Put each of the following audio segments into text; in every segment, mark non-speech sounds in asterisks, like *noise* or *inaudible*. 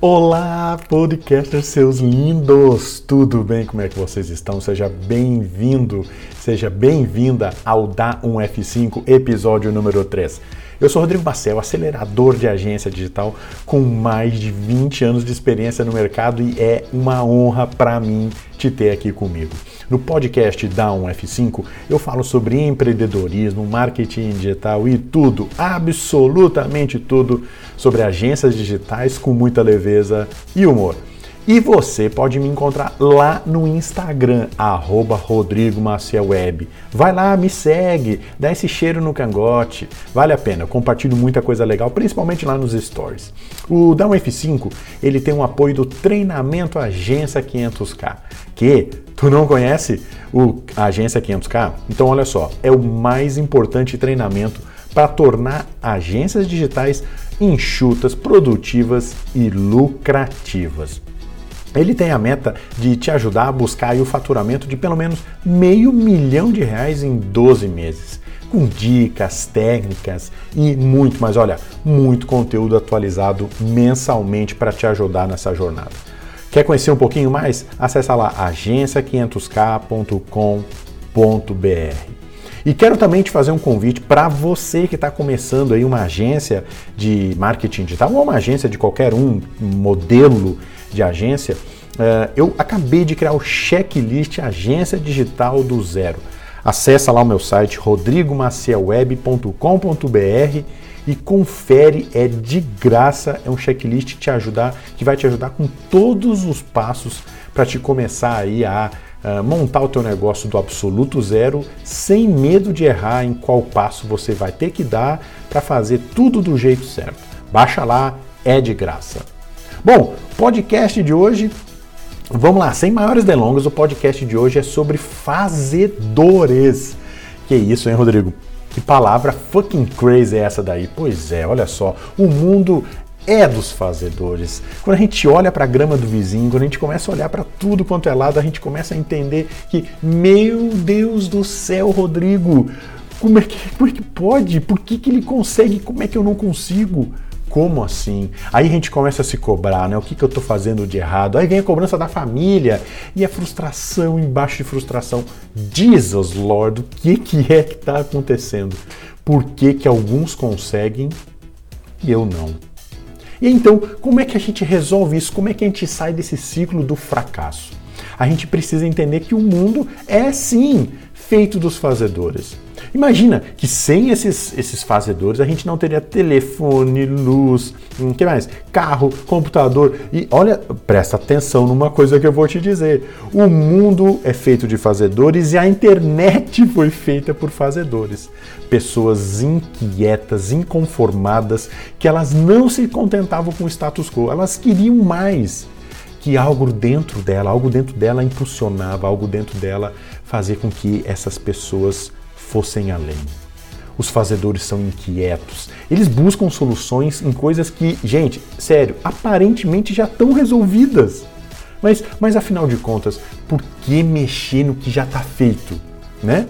Olá, podcasters, seus lindos! Tudo bem? Como é que vocês estão? Seja bem-vindo, seja bem-vinda ao Da 1F5, episódio número 3. Eu sou Rodrigo Marcel, acelerador de agência digital com mais de 20 anos de experiência no mercado e é uma honra para mim te ter aqui comigo. No podcast da 1F5 eu falo sobre empreendedorismo, marketing digital e tudo, absolutamente tudo sobre agências digitais com muita leveza e humor. E você pode me encontrar lá no Instagram, arroba Rodrigo Web. Vai lá, me segue, dá esse cheiro no cangote. Vale a pena, eu compartilho muita coisa legal, principalmente lá nos stories. O Down F5, ele tem um apoio do treinamento Agência 500K, que tu não conhece o Agência 500K? Então olha só, é o mais importante treinamento para tornar agências digitais enxutas, produtivas e lucrativas. Ele tem a meta de te ajudar a buscar o faturamento de pelo menos meio milhão de reais em 12 meses, com dicas, técnicas e muito mais, olha, muito conteúdo atualizado mensalmente para te ajudar nessa jornada. Quer conhecer um pouquinho mais? Acesse lá agência500k.com.br. E quero também te fazer um convite para você que está começando aí uma agência de marketing digital ou uma agência de qualquer um modelo de agência, uh, eu acabei de criar o checklist Agência Digital do Zero. Acesse lá o meu site rodrigomacielweb.com.br e confere, é de graça, é um checklist te ajudar, que vai te ajudar com todos os passos para te começar aí a uh, montar o teu negócio do absoluto zero, sem medo de errar em qual passo você vai ter que dar para fazer tudo do jeito certo. Baixa lá, é de graça. Bom, podcast de hoje, vamos lá, sem maiores delongas, o podcast de hoje é sobre fazedores. Que isso, hein, Rodrigo? Que palavra fucking crazy é essa daí? Pois é, olha só, o mundo é dos fazedores. Quando a gente olha para a grama do vizinho, quando a gente começa a olhar para tudo quanto é lado, a gente começa a entender que, meu Deus do céu, Rodrigo, como é que, como é que pode? Por que, que ele consegue? Como é que eu não consigo? Como assim? Aí a gente começa a se cobrar, né? O que, que eu estou fazendo de errado? Aí vem a cobrança da família e a frustração embaixo de frustração. Jesus Lord, o que, que é que está acontecendo? Por que, que alguns conseguem e eu não? E então, como é que a gente resolve isso? Como é que a gente sai desse ciclo do fracasso? A gente precisa entender que o mundo é sim feito dos fazedores. Imagina que sem esses, esses fazedores a gente não teria telefone, luz, hum, que mais? Carro, computador. E olha, presta atenção numa coisa que eu vou te dizer. O mundo é feito de fazedores e a internet *laughs* foi feita por fazedores. Pessoas inquietas, inconformadas, que elas não se contentavam com o status quo, elas queriam mais que algo dentro dela, algo dentro dela impulsionava, algo dentro dela fazia com que essas pessoas fossem além. Os fazedores são inquietos. Eles buscam soluções em coisas que, gente, sério, aparentemente já estão resolvidas. Mas, mas afinal de contas, por que mexer no que já está feito, né?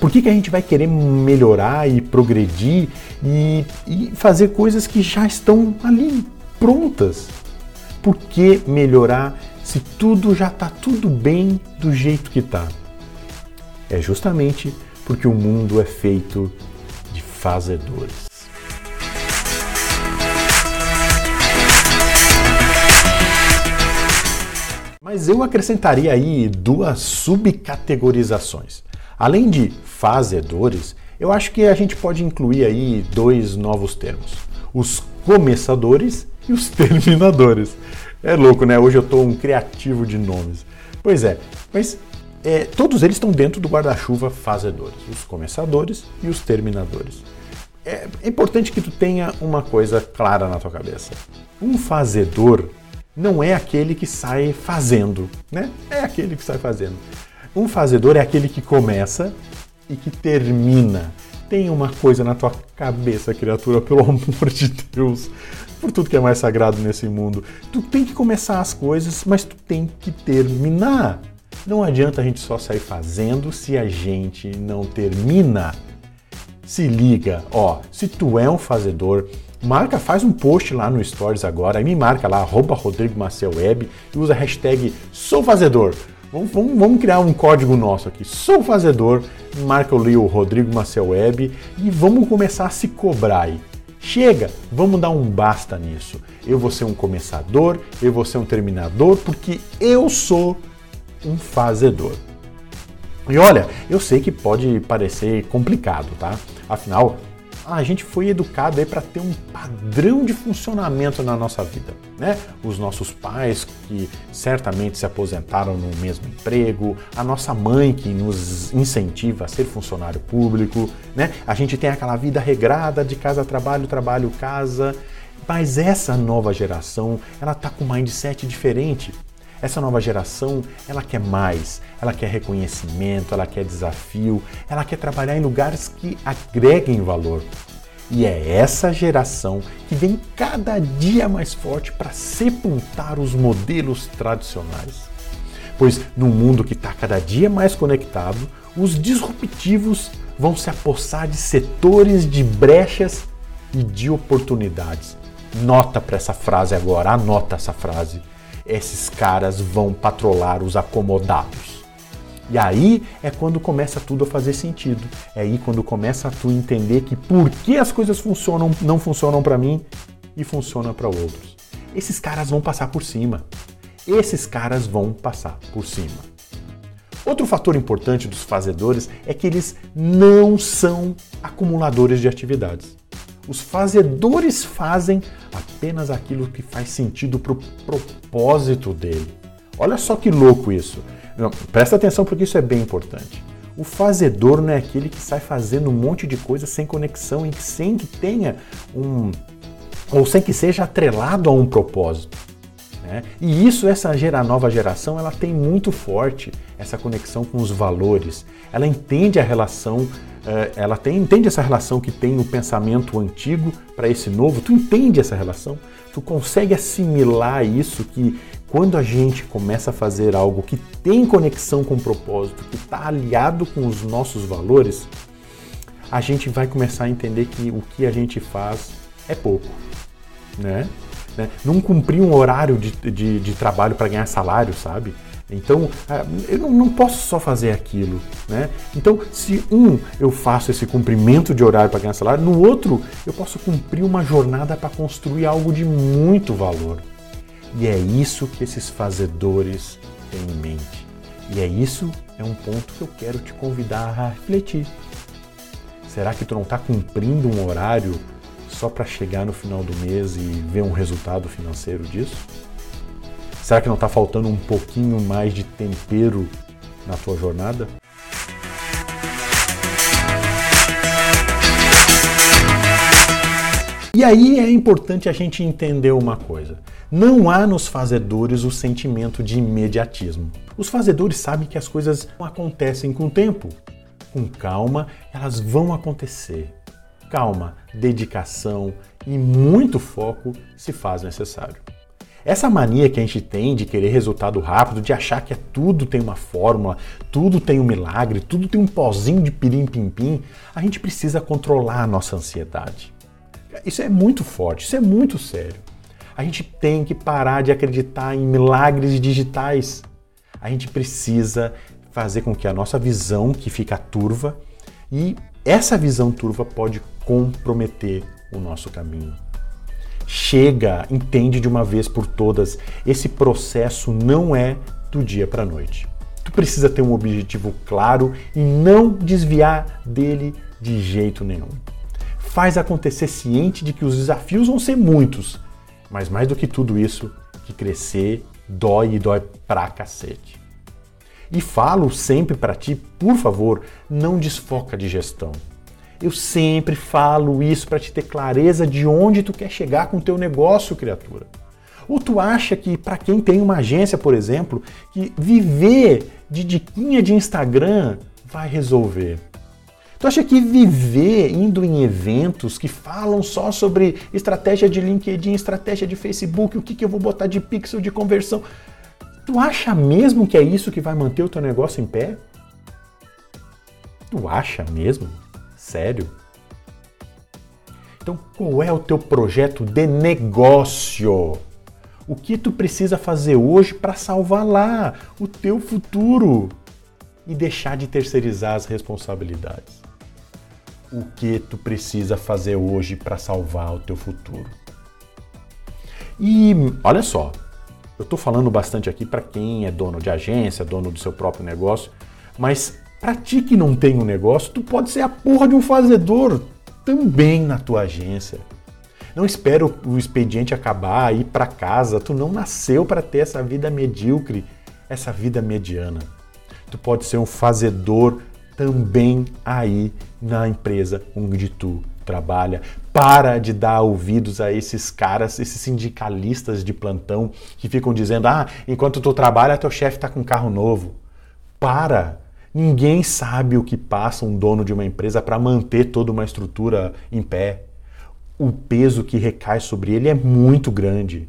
Por que, que a gente vai querer melhorar e progredir e, e fazer coisas que já estão ali prontas? Por que melhorar se tudo já está tudo bem do jeito que está? É justamente porque o mundo é feito de fazedores. Mas eu acrescentaria aí duas subcategorizações. Além de fazedores, eu acho que a gente pode incluir aí dois novos termos: os começadores e os *laughs* terminadores. É louco, né? Hoje eu estou um criativo de nomes. Pois é, mas é, todos eles estão dentro do guarda-chuva fazedores, os começadores e os terminadores. É, é importante que tu tenha uma coisa clara na tua cabeça. Um fazedor não é aquele que sai fazendo, né? É aquele que sai fazendo. Um fazedor é aquele que começa e que termina. Tem uma coisa na tua cabeça, criatura, pelo *laughs* amor de Deus, por tudo que é mais sagrado nesse mundo. Tu tem que começar as coisas, mas tu tem que terminar. Não adianta a gente só sair fazendo se a gente não termina. Se liga, ó, se tu é um fazedor, marca, faz um post lá no Stories agora, aí me marca lá, arroba Rodrigo Web e usa a hashtag Sou Fazedor. Vamos, vamos, vamos, criar um código nosso aqui. Sou fazedor, marca o Rodrigo Maciel Web e vamos começar a se cobrar aí. Chega, vamos dar um basta nisso. Eu vou ser um começador, eu vou ser um terminador, porque eu sou um fazedor. E olha, eu sei que pode parecer complicado, tá? Afinal, a gente foi educado aí para ter um padrão de funcionamento na nossa vida, né? Os nossos pais que certamente se aposentaram no mesmo emprego, a nossa mãe que nos incentiva a ser funcionário público, né? A gente tem aquela vida regrada de casa trabalho, trabalho casa, mas essa nova geração, ela tá com um mindset diferente. Essa nova geração, ela quer mais, ela quer reconhecimento, ela quer desafio, ela quer trabalhar em lugares que agreguem valor. E é essa geração que vem cada dia mais forte para sepultar os modelos tradicionais. Pois no mundo que está cada dia mais conectado, os disruptivos vão se apossar de setores de brechas e de oportunidades. Nota para essa frase agora, anota essa frase esses caras vão patrolar os acomodados. E aí é quando começa tudo a fazer sentido. É aí quando começa a tu entender que por que as coisas funcionam, não funcionam para mim e funcionam para outros. Esses caras vão passar por cima. Esses caras vão passar por cima. Outro fator importante dos fazedores é que eles não são acumuladores de atividades. Os fazedores fazem apenas aquilo que faz sentido para o propósito dele. Olha só que louco isso. Presta atenção porque isso é bem importante. O fazedor não é aquele que sai fazendo um monte de coisa sem conexão e sem que tenha um. ou sem que seja atrelado a um propósito. Né? E isso, essa gera, nova geração, ela tem muito forte essa conexão com os valores. Ela entende a relação ela tem, entende essa relação que tem no pensamento antigo para esse novo? Tu entende essa relação? Tu consegue assimilar isso que quando a gente começa a fazer algo que tem conexão com o propósito, que está aliado com os nossos valores, a gente vai começar a entender que o que a gente faz é pouco, né? Né? Não cumprir um horário de, de, de trabalho para ganhar salário, sabe? Então, ah, eu não posso só fazer aquilo, né? Então, se um eu faço esse cumprimento de horário para ganhar salário, no outro eu posso cumprir uma jornada para construir algo de muito valor. E é isso que esses fazedores têm em mente. E é isso é um ponto que eu quero te convidar a refletir. Será que tu não está cumprindo um horário só para chegar no final do mês e ver um resultado financeiro disso? Será que não está faltando um pouquinho mais de tempero na tua jornada? E aí é importante a gente entender uma coisa. Não há nos fazedores o sentimento de imediatismo. Os fazedores sabem que as coisas não acontecem com o tempo. Com calma, elas vão acontecer. Calma, dedicação e muito foco se faz necessário. Essa mania que a gente tem de querer resultado rápido, de achar que é tudo tem uma fórmula, tudo tem um milagre, tudo tem um pozinho de pirim-pim-pim, a gente precisa controlar a nossa ansiedade. Isso é muito forte, isso é muito sério. A gente tem que parar de acreditar em milagres digitais. A gente precisa fazer com que a nossa visão, que fica turva, e essa visão turva pode comprometer o nosso caminho. Chega, entende de uma vez por todas, esse processo não é do dia para a noite. Tu precisa ter um objetivo claro e não desviar dele de jeito nenhum. Faz acontecer ciente de que os desafios vão ser muitos, mas mais do que tudo isso, que crescer dói e dói pra cacete. E falo sempre para ti, por favor, não desfoca de gestão. Eu sempre falo isso para te ter clareza de onde tu quer chegar com o teu negócio, criatura. Ou tu acha que para quem tem uma agência, por exemplo, que viver de diquinha de Instagram vai resolver? Tu acha que viver indo em eventos que falam só sobre estratégia de LinkedIn, estratégia de Facebook, o que, que eu vou botar de pixel de conversão, tu acha mesmo que é isso que vai manter o teu negócio em pé? Tu acha mesmo? Sério? Então, qual é o teu projeto de negócio? O que tu precisa fazer hoje para salvar lá o teu futuro e deixar de terceirizar as responsabilidades? O que tu precisa fazer hoje para salvar o teu futuro? E olha só, eu estou falando bastante aqui para quem é dono de agência, dono do seu próprio negócio, mas para ti que não tem um negócio, tu pode ser a porra de um fazedor também na tua agência. Não espera o expediente acabar, ir para casa. Tu não nasceu para ter essa vida medíocre, essa vida mediana. Tu pode ser um fazedor também aí na empresa onde tu trabalha. Para de dar ouvidos a esses caras, esses sindicalistas de plantão que ficam dizendo: ah, enquanto tu trabalha, teu chefe está com carro novo. Para! Ninguém sabe o que passa um dono de uma empresa para manter toda uma estrutura em pé o peso que recai sobre ele é muito grande.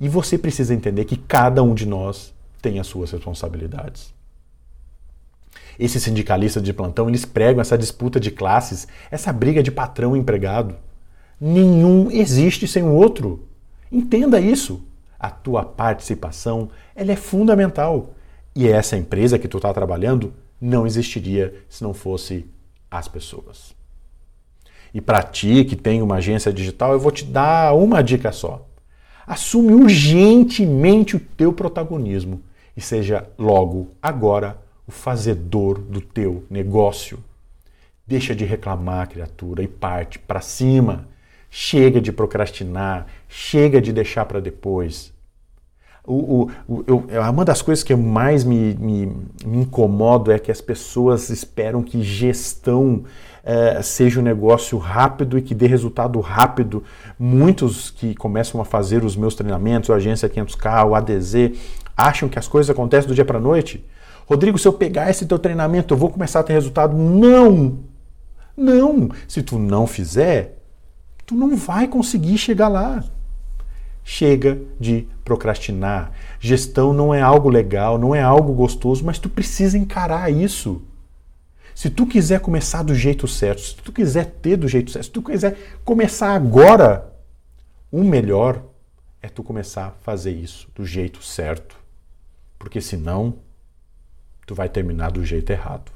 E você precisa entender que cada um de nós tem as suas responsabilidades. Esses sindicalistas de plantão, eles pregam essa disputa de classes, essa briga de patrão e empregado. Nenhum existe sem o outro. Entenda isso. A tua participação, ela é fundamental. E essa empresa que tu está trabalhando não existiria se não fosse as pessoas. E para ti que tem uma agência digital, eu vou te dar uma dica só. Assume urgentemente o teu protagonismo e seja logo agora o fazedor do teu negócio. Deixa de reclamar, criatura, e parte para cima. Chega de procrastinar, chega de deixar para depois. O, o, eu, uma das coisas que mais me, me, me incomodo é que as pessoas esperam que gestão é, seja um negócio rápido e que dê resultado rápido. Muitos que começam a fazer os meus treinamentos, a Agência 500K, o ADZ, acham que as coisas acontecem do dia para a noite. Rodrigo, se eu pegar esse teu treinamento, eu vou começar a ter resultado? Não! Não! Se tu não fizer, tu não vai conseguir chegar lá. Chega de procrastinar. Gestão não é algo legal, não é algo gostoso, mas tu precisa encarar isso. Se tu quiser começar do jeito certo, se tu quiser ter do jeito certo, se tu quiser começar agora, o melhor é tu começar a fazer isso do jeito certo. Porque senão tu vai terminar do jeito errado.